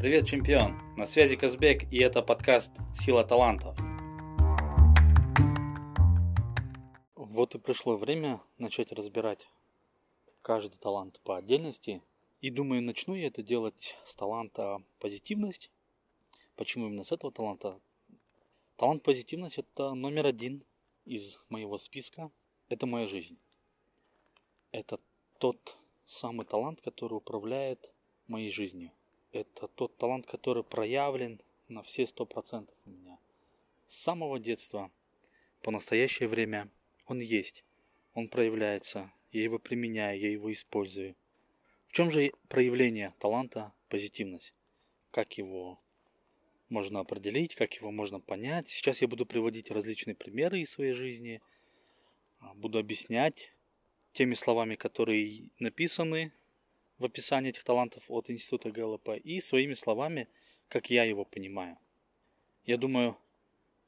Привет, чемпион! На связи Казбек, и это подкаст «Сила талантов». Вот и пришло время начать разбирать каждый талант по отдельности. И думаю, начну я это делать с таланта позитивность. Почему именно с этого таланта? Талант позитивность – это номер один из моего списка. Это моя жизнь. Это тот самый талант, который управляет моей жизнью. Это тот талант, который проявлен на все сто процентов у меня. С самого детства по настоящее время он есть. Он проявляется. Я его применяю, я его использую. В чем же проявление таланта позитивность? Как его можно определить, как его можно понять? Сейчас я буду приводить различные примеры из своей жизни. Буду объяснять, теми словами, которые написаны в описании этих талантов от Института ГЛП, и своими словами, как я его понимаю. Я думаю,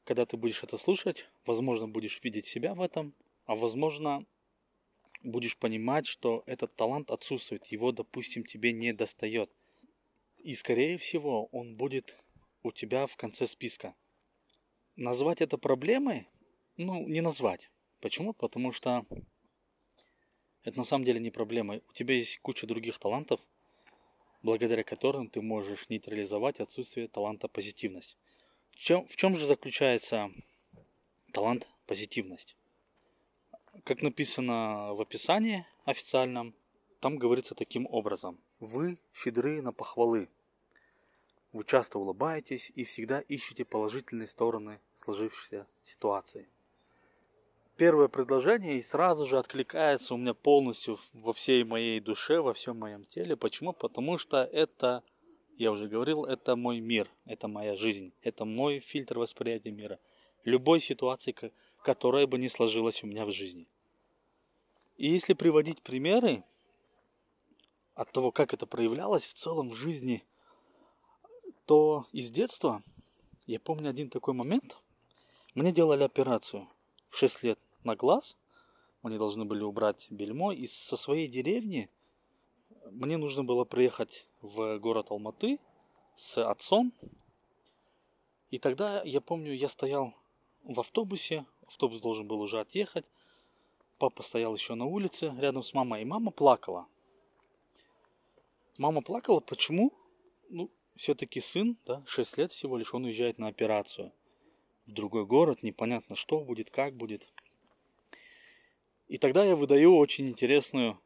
когда ты будешь это слушать, возможно, будешь видеть себя в этом, а возможно, будешь понимать, что этот талант отсутствует, его, допустим, тебе не достает. И, скорее всего, он будет у тебя в конце списка. Назвать это проблемой? Ну, не назвать. Почему? Потому что это на самом деле не проблема. У тебя есть куча других талантов, благодаря которым ты можешь нейтрализовать отсутствие таланта позитивность. В чем, в чем же заключается талант позитивность? Как написано в описании официальном, там говорится таким образом. Вы щедры на похвалы. Вы часто улыбаетесь и всегда ищете положительные стороны сложившейся ситуации первое предложение и сразу же откликается у меня полностью во всей моей душе, во всем моем теле. Почему? Потому что это, я уже говорил, это мой мир, это моя жизнь, это мой фильтр восприятия мира. Любой ситуации, которая бы не сложилась у меня в жизни. И если приводить примеры от того, как это проявлялось в целом в жизни, то из детства я помню один такой момент. Мне делали операцию – в 6 лет на глаз. Мне должны были убрать бельмо. И со своей деревни мне нужно было приехать в город Алматы с отцом. И тогда, я помню, я стоял в автобусе. Автобус должен был уже отъехать. Папа стоял еще на улице рядом с мамой. И мама плакала. Мама плакала, почему? Ну, все-таки сын, да, 6 лет всего лишь, он уезжает на операцию в другой город, непонятно что будет, как будет. И тогда я выдаю очень интересную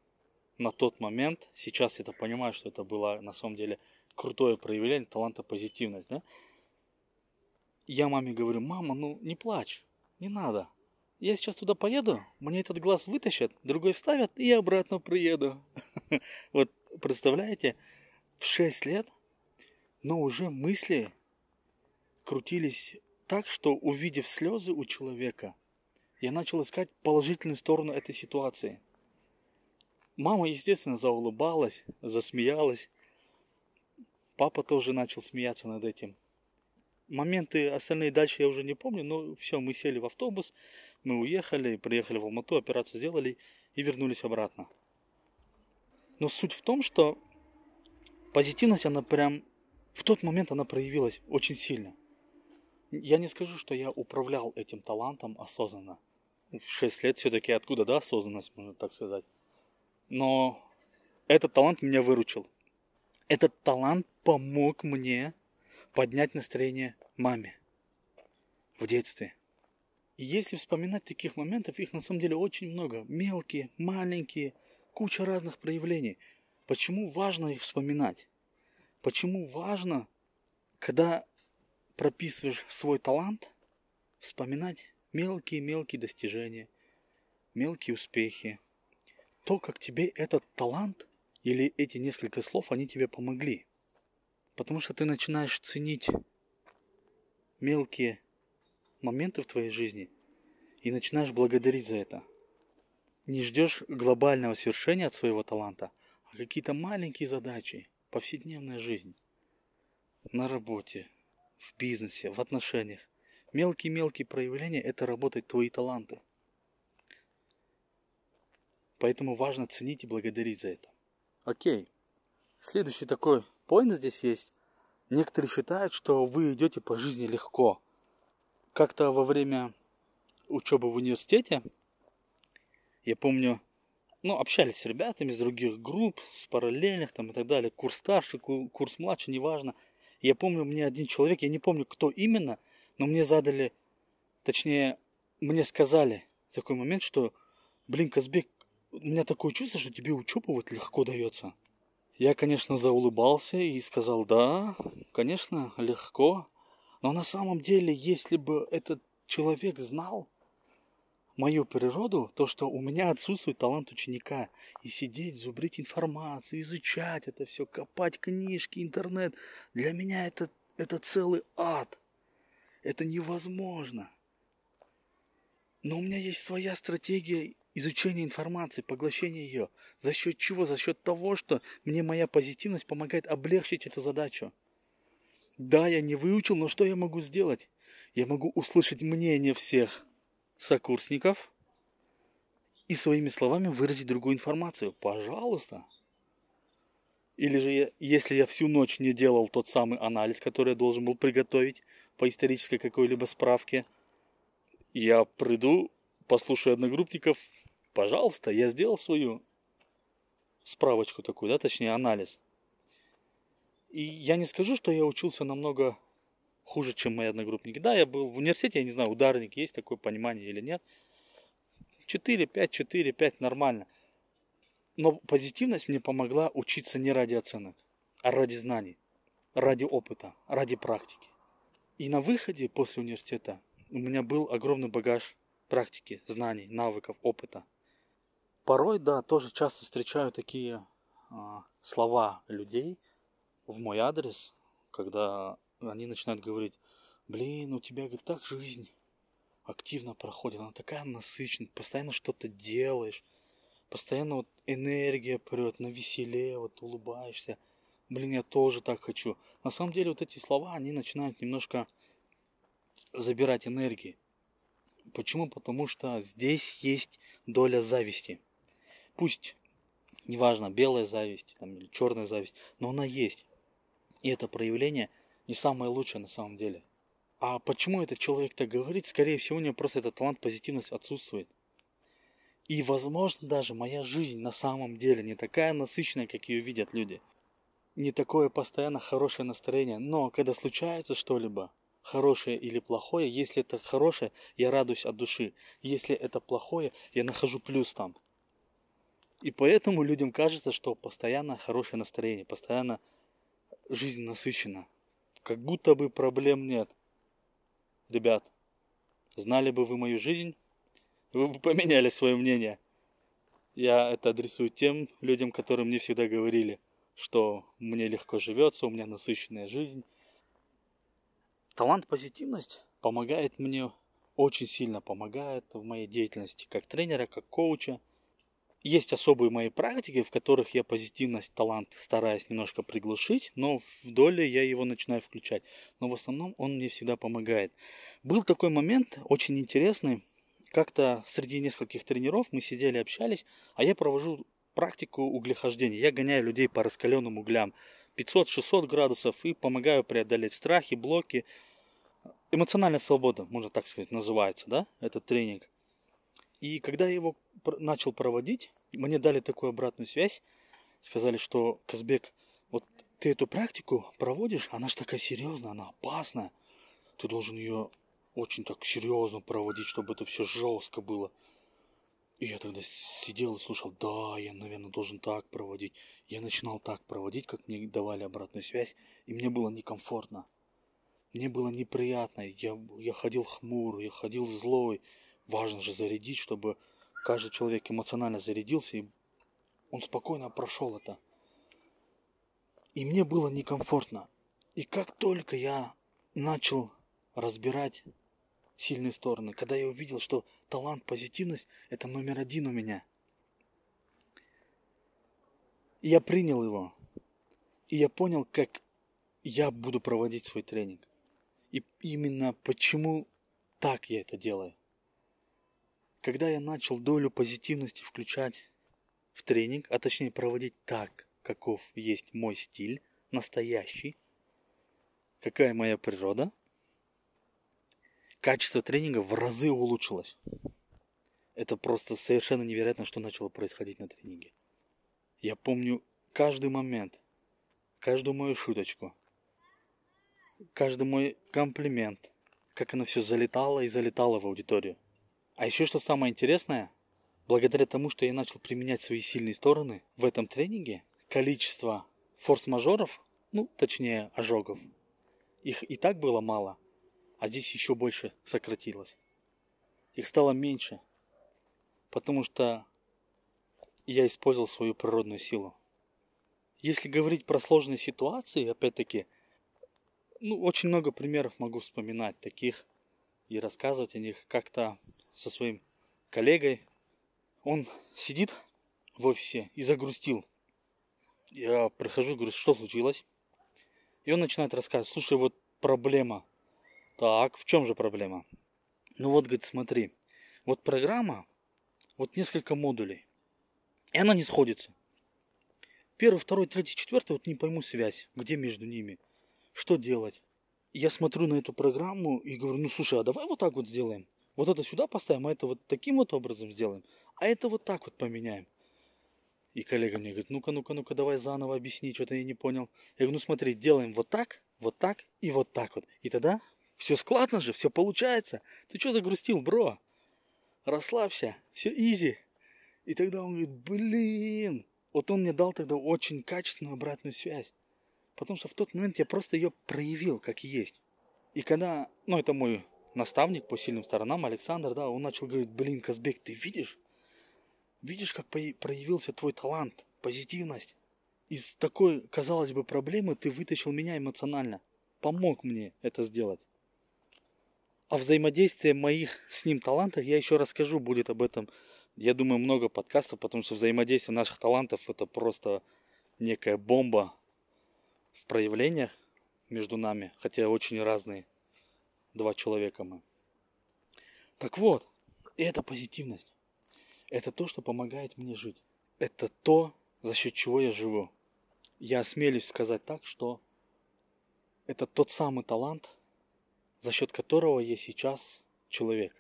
на тот момент, сейчас я это понимаю, что это было на самом деле крутое проявление таланта позитивность, да? Я маме говорю, мама, ну не плачь, не надо. Я сейчас туда поеду, мне этот глаз вытащат, другой вставят, и я обратно приеду. Вот представляете, в 6 лет, но уже мысли крутились так, что увидев слезы у человека, я начал искать положительную сторону этой ситуации. Мама, естественно, заулыбалась, засмеялась. Папа тоже начал смеяться над этим. Моменты остальные дальше я уже не помню, но все, мы сели в автобус, мы уехали, приехали в Алмату, операцию сделали и вернулись обратно. Но суть в том, что позитивность, она прям в тот момент она проявилась очень сильно – я не скажу, что я управлял этим талантом осознанно. В 6 лет все-таки откуда, да, осознанность, можно так сказать. Но этот талант меня выручил. Этот талант помог мне поднять настроение маме в детстве. И если вспоминать таких моментов, их на самом деле очень много. Мелкие, маленькие, куча разных проявлений. Почему важно их вспоминать? Почему важно, когда прописываешь свой талант, вспоминать мелкие-мелкие достижения, мелкие успехи. То, как тебе этот талант или эти несколько слов, они тебе помогли. Потому что ты начинаешь ценить мелкие моменты в твоей жизни и начинаешь благодарить за это. Не ждешь глобального свершения от своего таланта, а какие-то маленькие задачи, повседневная жизнь, на работе, в бизнесе, в отношениях. Мелкие-мелкие проявления – это работают твои таланты. Поэтому важно ценить и благодарить за это. Окей. Следующий такой поинт здесь есть. Некоторые считают, что вы идете по жизни легко. Как-то во время учебы в университете, я помню, ну, общались с ребятами из других групп, с параллельных там и так далее, курс старший, курс младший, неважно. Я помню, мне один человек, я не помню, кто именно, но мне задали, точнее, мне сказали такой момент, что, блин, Казбек, у меня такое чувство, что тебе учеба вот легко дается. Я, конечно, заулыбался и сказал, да, конечно, легко. Но на самом деле, если бы этот человек знал мою природу, то, что у меня отсутствует талант ученика, и сидеть, зубрить информацию, изучать это все, копать книжки, интернет, для меня это, это целый ад. Это невозможно. Но у меня есть своя стратегия изучения информации, поглощения ее. За счет чего? За счет того, что мне моя позитивность помогает облегчить эту задачу. Да, я не выучил, но что я могу сделать? Я могу услышать мнение всех сокурсников и своими словами выразить другую информацию. Пожалуйста. Или же, я, если я всю ночь не делал тот самый анализ, который я должен был приготовить по исторической какой-либо справке, я приду, послушаю одногруппников, пожалуйста, я сделал свою справочку такую, да, точнее анализ. И я не скажу, что я учился намного хуже, чем мои одногруппники. Да, я был в университете, я не знаю, ударник есть такое понимание или нет. 4, 5, 4, 5 нормально. Но позитивность мне помогла учиться не ради оценок, а ради знаний, ради опыта, ради практики. И на выходе после университета у меня был огромный багаж практики, знаний, навыков, опыта – Порой, да, тоже часто встречаю такие а, слова людей в мой адрес, когда они начинают говорить, блин, у тебя говорит, так жизнь активно проходит, она такая насыщенная, постоянно что-то делаешь, постоянно вот энергия прет, на веселее, вот улыбаешься. Блин, я тоже так хочу. На самом деле вот эти слова, они начинают немножко забирать энергии. Почему? Потому что здесь есть доля зависти пусть, неважно, белая зависть там, или черная зависть, но она есть. И это проявление не самое лучшее на самом деле. А почему этот человек так говорит? Скорее всего, у него просто этот талант позитивность отсутствует. И, возможно, даже моя жизнь на самом деле не такая насыщенная, как ее видят люди. Не такое постоянно хорошее настроение. Но когда случается что-либо, хорошее или плохое, если это хорошее, я радуюсь от души. Если это плохое, я нахожу плюс там. И поэтому людям кажется, что постоянно хорошее настроение, постоянно жизнь насыщена. Как будто бы проблем нет. Ребят, знали бы вы мою жизнь, вы бы поменяли свое мнение. Я это адресую тем людям, которые мне всегда говорили, что мне легко живется, у меня насыщенная жизнь. Талант позитивность помогает мне, очень сильно помогает в моей деятельности как тренера, как коуча – есть особые мои практики, в которых я позитивность, талант стараюсь немножко приглушить, но в доле я его начинаю включать. Но в основном он мне всегда помогает. Был такой момент очень интересный. Как-то среди нескольких тренеров мы сидели, общались, а я провожу практику углехождения. Я гоняю людей по раскаленным углям 500-600 градусов и помогаю преодолеть страхи, блоки. Эмоциональная свобода, можно так сказать, называется, да, этот тренинг. И когда я его начал проводить, мне дали такую обратную связь, сказали, что Казбек, вот ты эту практику проводишь, она же такая серьезная, она опасная. Ты должен ее очень так серьезно проводить, чтобы это все жестко было. И я тогда сидел и слушал, да, я, наверное, должен так проводить. Я начинал так проводить, как мне давали обратную связь, и мне было некомфортно. Мне было неприятно, я, я ходил хмурый, я ходил злой. Важно же зарядить, чтобы каждый человек эмоционально зарядился, и он спокойно прошел это. И мне было некомфортно. И как только я начал разбирать сильные стороны, когда я увидел, что талант, позитивность – это номер один у меня, и я принял его, и я понял, как я буду проводить свой тренинг. И именно почему так я это делаю. Когда я начал долю позитивности включать в тренинг, а точнее проводить так, каков есть мой стиль, настоящий, какая моя природа, качество тренинга в разы улучшилось. Это просто совершенно невероятно, что начало происходить на тренинге. Я помню каждый момент, каждую мою шуточку, каждый мой комплимент, как оно все залетало и залетало в аудиторию. А еще что самое интересное, благодаря тому, что я начал применять свои сильные стороны в этом тренинге, количество форс-мажоров, ну, точнее, ожогов, их и так было мало, а здесь еще больше сократилось. Их стало меньше, потому что я использовал свою природную силу. Если говорить про сложные ситуации, опять-таки, ну, очень много примеров могу вспоминать таких и рассказывать о них как-то со своим коллегой. Он сидит в офисе и загрустил. Я прихожу, говорю, что случилось? И он начинает рассказывать, слушай, вот проблема. Так, в чем же проблема? Ну вот, говорит, смотри, вот программа, вот несколько модулей, и она не сходится. Первый, второй, третий, четвертый, вот не пойму связь, где между ними, что делать. Я смотрю на эту программу и говорю, ну слушай, а давай вот так вот сделаем. Вот это сюда поставим, а это вот таким вот образом сделаем, а это вот так вот поменяем. И коллега мне говорит, ну-ка, ну-ка, ну-ка, давай заново объясни, что-то я не понял. Я говорю, ну смотри, делаем вот так, вот так и вот так вот. И тогда все складно же, все получается. Ты что загрустил, бро? Расслабься, все изи. И тогда он говорит, блин. Вот он мне дал тогда очень качественную обратную связь. Потому что в тот момент я просто ее проявил, как есть. И когда, ну это мой наставник по сильным сторонам, Александр, да, он начал говорить, блин, Казбек, ты видишь? Видишь, как проявился твой талант, позитивность. Из такой, казалось бы, проблемы ты вытащил меня эмоционально. Помог мне это сделать. О взаимодействии моих с ним талантах я еще расскажу, будет об этом, я думаю, много подкастов, потому что взаимодействие наших талантов это просто некая бомба в проявлениях между нами, хотя очень разные два человека мы. Так вот, это позитивность. Это то, что помогает мне жить. Это то, за счет чего я живу. Я осмелюсь сказать так, что это тот самый талант, за счет которого я сейчас человек,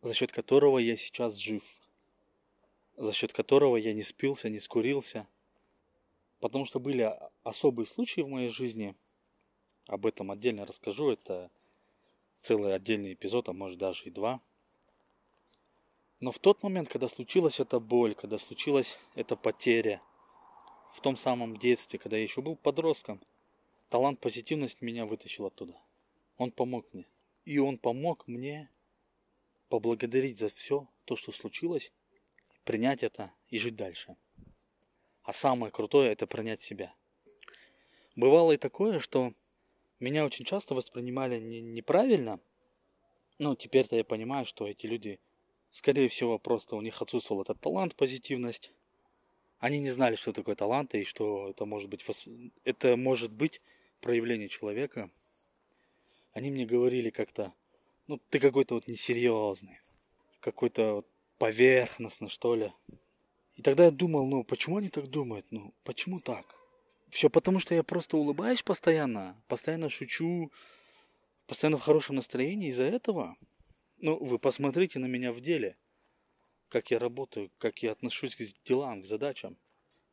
за счет которого я сейчас жив, за счет которого я не спился, не скурился. Потому что были особые случаи в моей жизни, об этом отдельно расскажу, это целый отдельный эпизод, а может даже и два – но в тот момент, когда случилась эта боль, когда случилась эта потеря, в том самом детстве, когда я еще был подростком, талант позитивность меня вытащил оттуда. Он помог мне. И он помог мне поблагодарить за все то, что случилось, принять это и жить дальше. А самое крутое это принять себя. Бывало и такое, что меня очень часто воспринимали не, неправильно. Ну, теперь-то я понимаю, что эти люди Скорее всего, просто у них отсутствовал этот талант, позитивность. Они не знали, что такое талант и что это может быть, это может быть проявление человека. Они мне говорили как-то, ну ты какой-то вот несерьезный, какой-то вот поверхностно, что ли. И тогда я думал, ну почему они так думают? Ну почему так? Все потому, что я просто улыбаюсь постоянно, постоянно шучу, постоянно в хорошем настроении из-за этого. Ну, вы посмотрите на меня в деле, как я работаю, как я отношусь к делам, к задачам.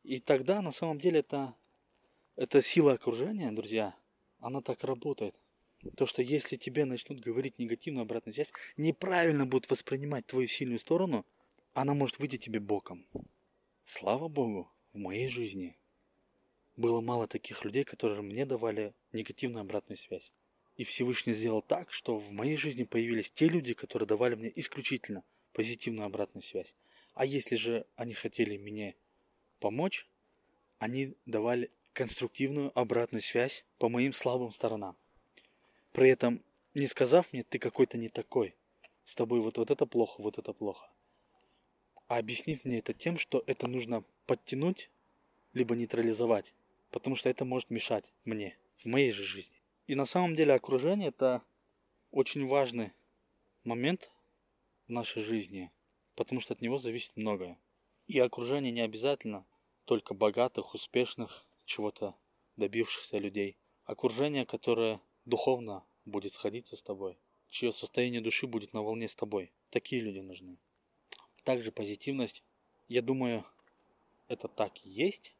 И тогда на самом деле это, это сила окружения, друзья, она так работает. То, что если тебе начнут говорить негативную обратную связь, неправильно будут воспринимать твою сильную сторону, она может выйти тебе боком. Слава Богу, в моей жизни было мало таких людей, которые мне давали негативную обратную связь. И Всевышний сделал так, что в моей жизни появились те люди, которые давали мне исключительно позитивную обратную связь. А если же они хотели мне помочь, они давали конструктивную обратную связь по моим слабым сторонам. При этом не сказав мне, ты какой-то не такой, с тобой вот, вот это плохо, вот это плохо. А объяснив мне это тем, что это нужно подтянуть, либо нейтрализовать, потому что это может мешать мне в моей же жизни. И на самом деле окружение это очень важный момент в нашей жизни, потому что от него зависит многое. И окружение не обязательно только богатых, успешных, чего-то добившихся людей. окружение, которое духовно будет сходиться с тобой, чье состояние души будет на волне с тобой. Такие люди нужны. Также позитивность, я думаю, это так и есть.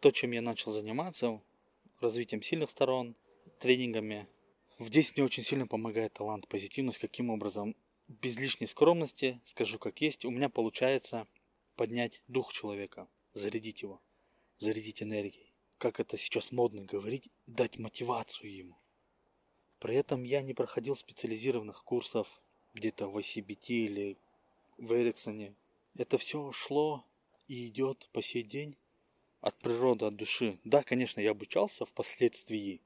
То, чем я начал заниматься, развитием сильных сторон, тренингами. Здесь мне очень сильно помогает талант, позитивность. Каким образом? Без лишней скромности, скажу как есть, у меня получается поднять дух человека, зарядить его, зарядить энергией. Как это сейчас модно говорить, дать мотивацию ему. При этом я не проходил специализированных курсов где-то в ICBT или в Эриксоне. Это все шло и идет по сей день от природы, от души. Да, конечно, я обучался впоследствии,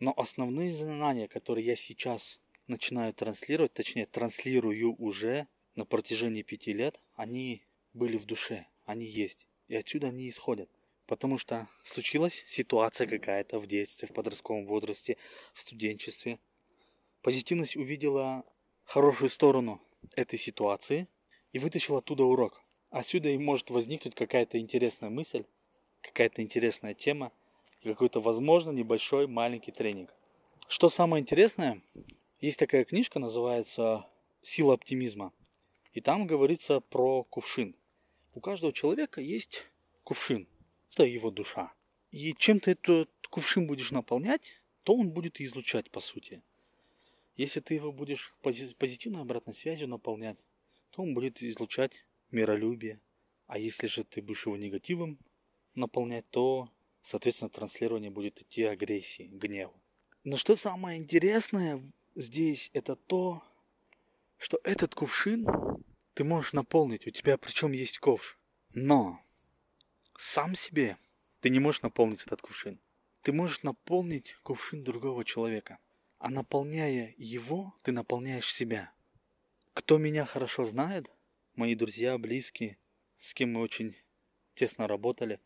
но основные знания, которые я сейчас начинаю транслировать, точнее транслирую уже на протяжении пяти лет, они были в душе, они есть. И отсюда они исходят. Потому что случилась ситуация какая-то в детстве, в подростковом возрасте, в студенчестве. Позитивность увидела хорошую сторону этой ситуации и вытащила оттуда урок. Отсюда и может возникнуть какая-то интересная мысль, какая-то интересная тема и какой-то, возможно, небольшой маленький тренинг. Что самое интересное, есть такая книжка, называется «Сила оптимизма». И там говорится про кувшин. У каждого человека есть кувшин. Это его душа. И чем ты этот кувшин будешь наполнять, то он будет излучать, по сути. Если ты его будешь позитивной обратной связью наполнять, то он будет излучать миролюбие. А если же ты будешь его негативом наполнять, то, соответственно, транслирование будет идти агрессии, гневу. Но что самое интересное здесь, это то, что этот кувшин ты можешь наполнить, у тебя причем есть ковш. Но сам себе ты не можешь наполнить этот кувшин. Ты можешь наполнить кувшин другого человека. А наполняя его, ты наполняешь себя. Кто меня хорошо знает, мои друзья, близкие, с кем мы очень тесно работали,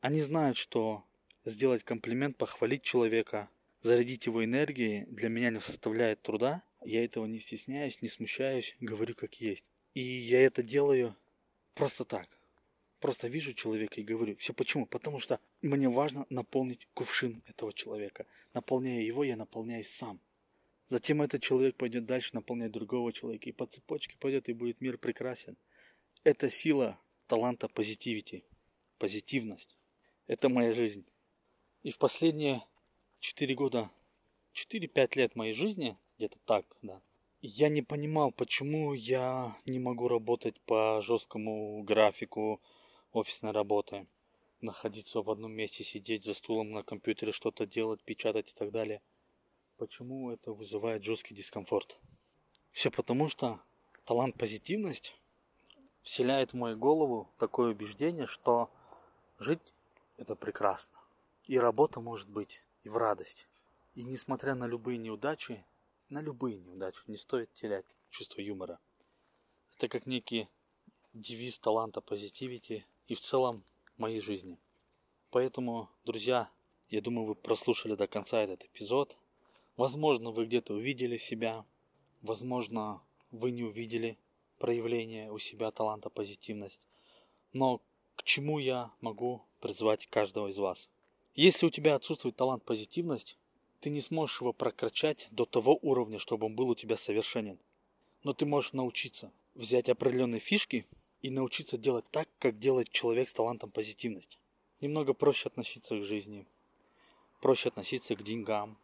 они знают, что сделать комплимент, похвалить человека, зарядить его энергией для меня не составляет труда. Я этого не стесняюсь, не смущаюсь, говорю как есть. И я это делаю просто так. Просто вижу человека и говорю. Все почему? Потому что мне важно наполнить кувшин этого человека. Наполняя его, я наполняюсь сам. Затем этот человек пойдет дальше наполнять другого человека. И по цепочке пойдет, и будет мир прекрасен. Это сила таланта позитивити. Позитивность. Это моя жизнь. И в последние 4 года, 4-5 лет моей жизни, где-то так, да, я не понимал, почему я не могу работать по жесткому графику офисной работы. Находиться в одном месте, сидеть за стулом на компьютере, что-то делать, печатать и так далее – Почему это вызывает жесткий дискомфорт? Все потому, что талант позитивность вселяет в мою голову такое убеждение, что жить это прекрасно. И работа может быть и в радость. И несмотря на любые неудачи, на любые неудачи не стоит терять чувство юмора. Это как некий девиз таланта позитивити и в целом моей жизни. Поэтому, друзья, я думаю, вы прослушали до конца этот эпизод – Возможно, вы где-то увидели себя, возможно, вы не увидели проявление у себя таланта позитивность. Но к чему я могу призвать каждого из вас? Если у тебя отсутствует талант позитивность, ты не сможешь его прокачать до того уровня, чтобы он был у тебя совершенен. Но ты можешь научиться взять определенные фишки и научиться делать так, как делает человек с талантом позитивности. Немного проще относиться к жизни, проще относиться к деньгам,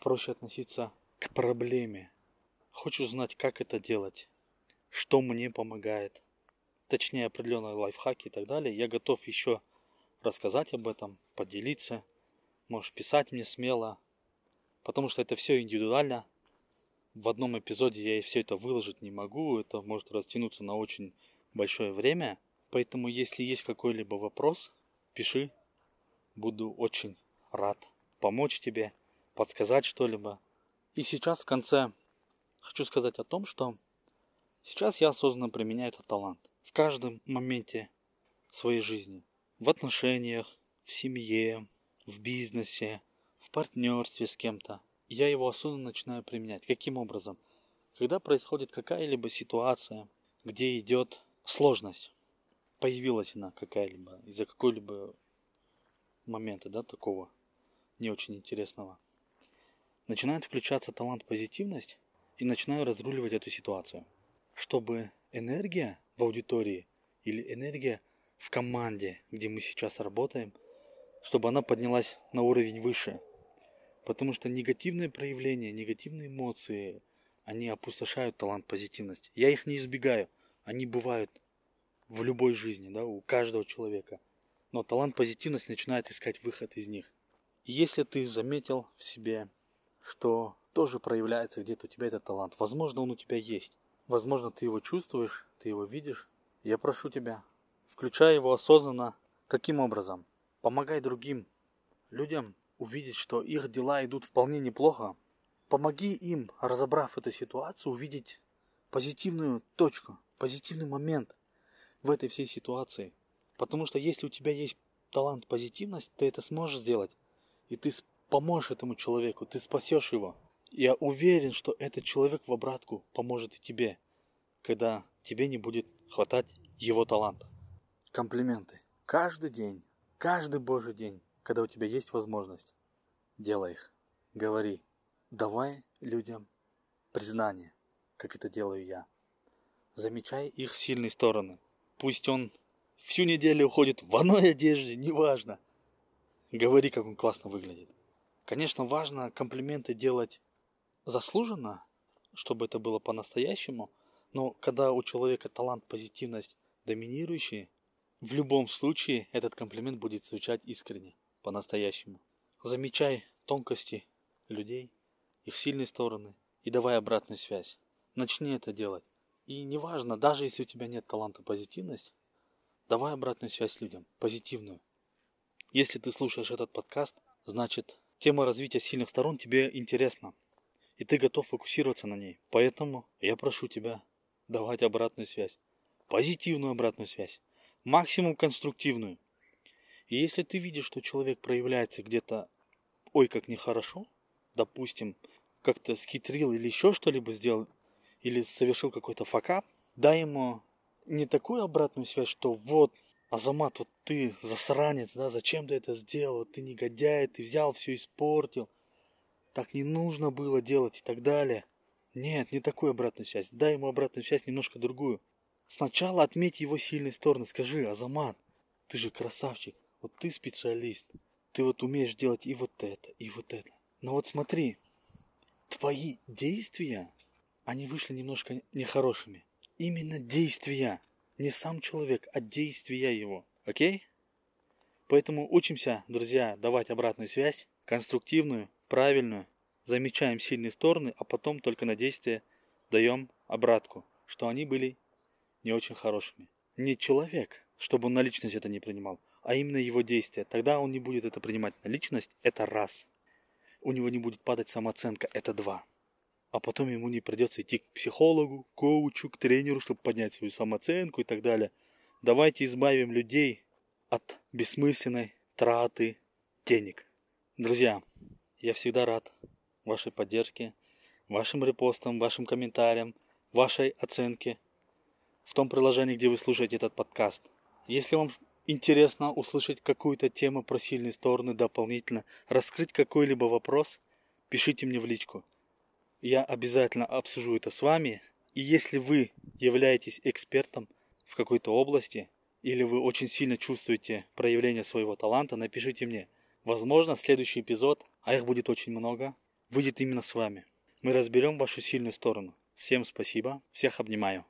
проще относиться к проблеме. Хочу знать, как это делать, что мне помогает, точнее определенные лайфхаки и так далее. Я готов еще рассказать об этом, поделиться. Можешь писать мне смело, потому что это все индивидуально. В одном эпизоде я все это выложить не могу, это может растянуться на очень большое время. Поэтому, если есть какой-либо вопрос, пиши. Буду очень рад помочь тебе подсказать что-либо. И сейчас в конце хочу сказать о том, что сейчас я осознанно применяю этот талант в каждом моменте своей жизни. В отношениях, в семье, в бизнесе, в партнерстве с кем-то. Я его осознанно начинаю применять. Каким образом? Когда происходит какая-либо ситуация, где идет сложность, появилась она какая-либо, из-за какой-либо момента, да, такого не очень интересного, начинает включаться талант позитивность и начинаю разруливать эту ситуацию. Чтобы энергия в аудитории или энергия в команде, где мы сейчас работаем, чтобы она поднялась на уровень выше. Потому что негативные проявления, негативные эмоции, они опустошают талант позитивности. Я их не избегаю. Они бывают в любой жизни, да, у каждого человека. Но талант позитивности начинает искать выход из них. И если ты заметил в себе, что тоже проявляется где-то у тебя этот талант, возможно, он у тебя есть. Возможно, ты его чувствуешь, ты его видишь. Я прошу тебя, включай его осознанно. Каким образом? Помогай другим людям увидеть, что их дела идут вполне неплохо. Помоги им, разобрав эту ситуацию, увидеть позитивную точку, позитивный момент в этой всей ситуации. Потому что если у тебя есть талант позитивность, ты это сможешь сделать. И ты поможешь этому человеку, ты спасешь его. Я уверен, что этот человек в обратку поможет и тебе, когда тебе не будет хватать его таланта. Комплименты. Каждый день, каждый божий день, когда у тебя есть возможность, делай их. Говори. Давай людям признание, как это делаю я. Замечай их сильные стороны. Пусть он всю неделю уходит в одной одежде, неважно. Говори, как он классно выглядит. Конечно, важно комплименты делать заслуженно, чтобы это было по-настоящему, но когда у человека талант, позитивность доминирующий, в любом случае этот комплимент будет звучать искренне, по-настоящему. Замечай тонкости людей, их сильные стороны и давай обратную связь. Начни это делать. И неважно, даже если у тебя нет таланта позитивность, давай обратную связь людям, позитивную. Если ты слушаешь этот подкаст, значит тема развития сильных сторон тебе интересна. И ты готов фокусироваться на ней. Поэтому я прошу тебя давать обратную связь. Позитивную обратную связь. Максимум конструктивную. И если ты видишь, что человек проявляется где-то, ой, как нехорошо, допустим, как-то скитрил или еще что-либо сделал, или совершил какой-то факап, дай ему не такую обратную связь, что вот, Азамат, вот ты засранец, да, зачем ты это сделал, ты негодяй, ты взял все испортил, так не нужно было делать и так далее. Нет, не такую обратную связь, дай ему обратную связь немножко другую. Сначала отметь его сильные стороны, скажи, Азамат, ты же красавчик, вот ты специалист, ты вот умеешь делать и вот это, и вот это. Но вот смотри, твои действия, они вышли немножко нехорошими. Именно действия. Не сам человек, а действия его. Окей? Поэтому учимся, друзья, давать обратную связь, конструктивную, правильную. Замечаем сильные стороны, а потом только на действие даем обратку, что они были не очень хорошими. Не человек, чтобы он на личность это не принимал, а именно его действия. Тогда он не будет это принимать на личность, это раз. У него не будет падать самооценка, это два а потом ему не придется идти к психологу, коучу, к тренеру, чтобы поднять свою самооценку и так далее. Давайте избавим людей от бессмысленной траты денег. Друзья, я всегда рад вашей поддержке, вашим репостам, вашим комментариям, вашей оценке в том приложении, где вы слушаете этот подкаст. Если вам интересно услышать какую-то тему про сильные стороны дополнительно, раскрыть какой-либо вопрос, пишите мне в личку. Я обязательно обсужу это с вами. И если вы являетесь экспертом в какой-то области, или вы очень сильно чувствуете проявление своего таланта, напишите мне. Возможно, следующий эпизод, а их будет очень много, выйдет именно с вами. Мы разберем вашу сильную сторону. Всем спасибо, всех обнимаю.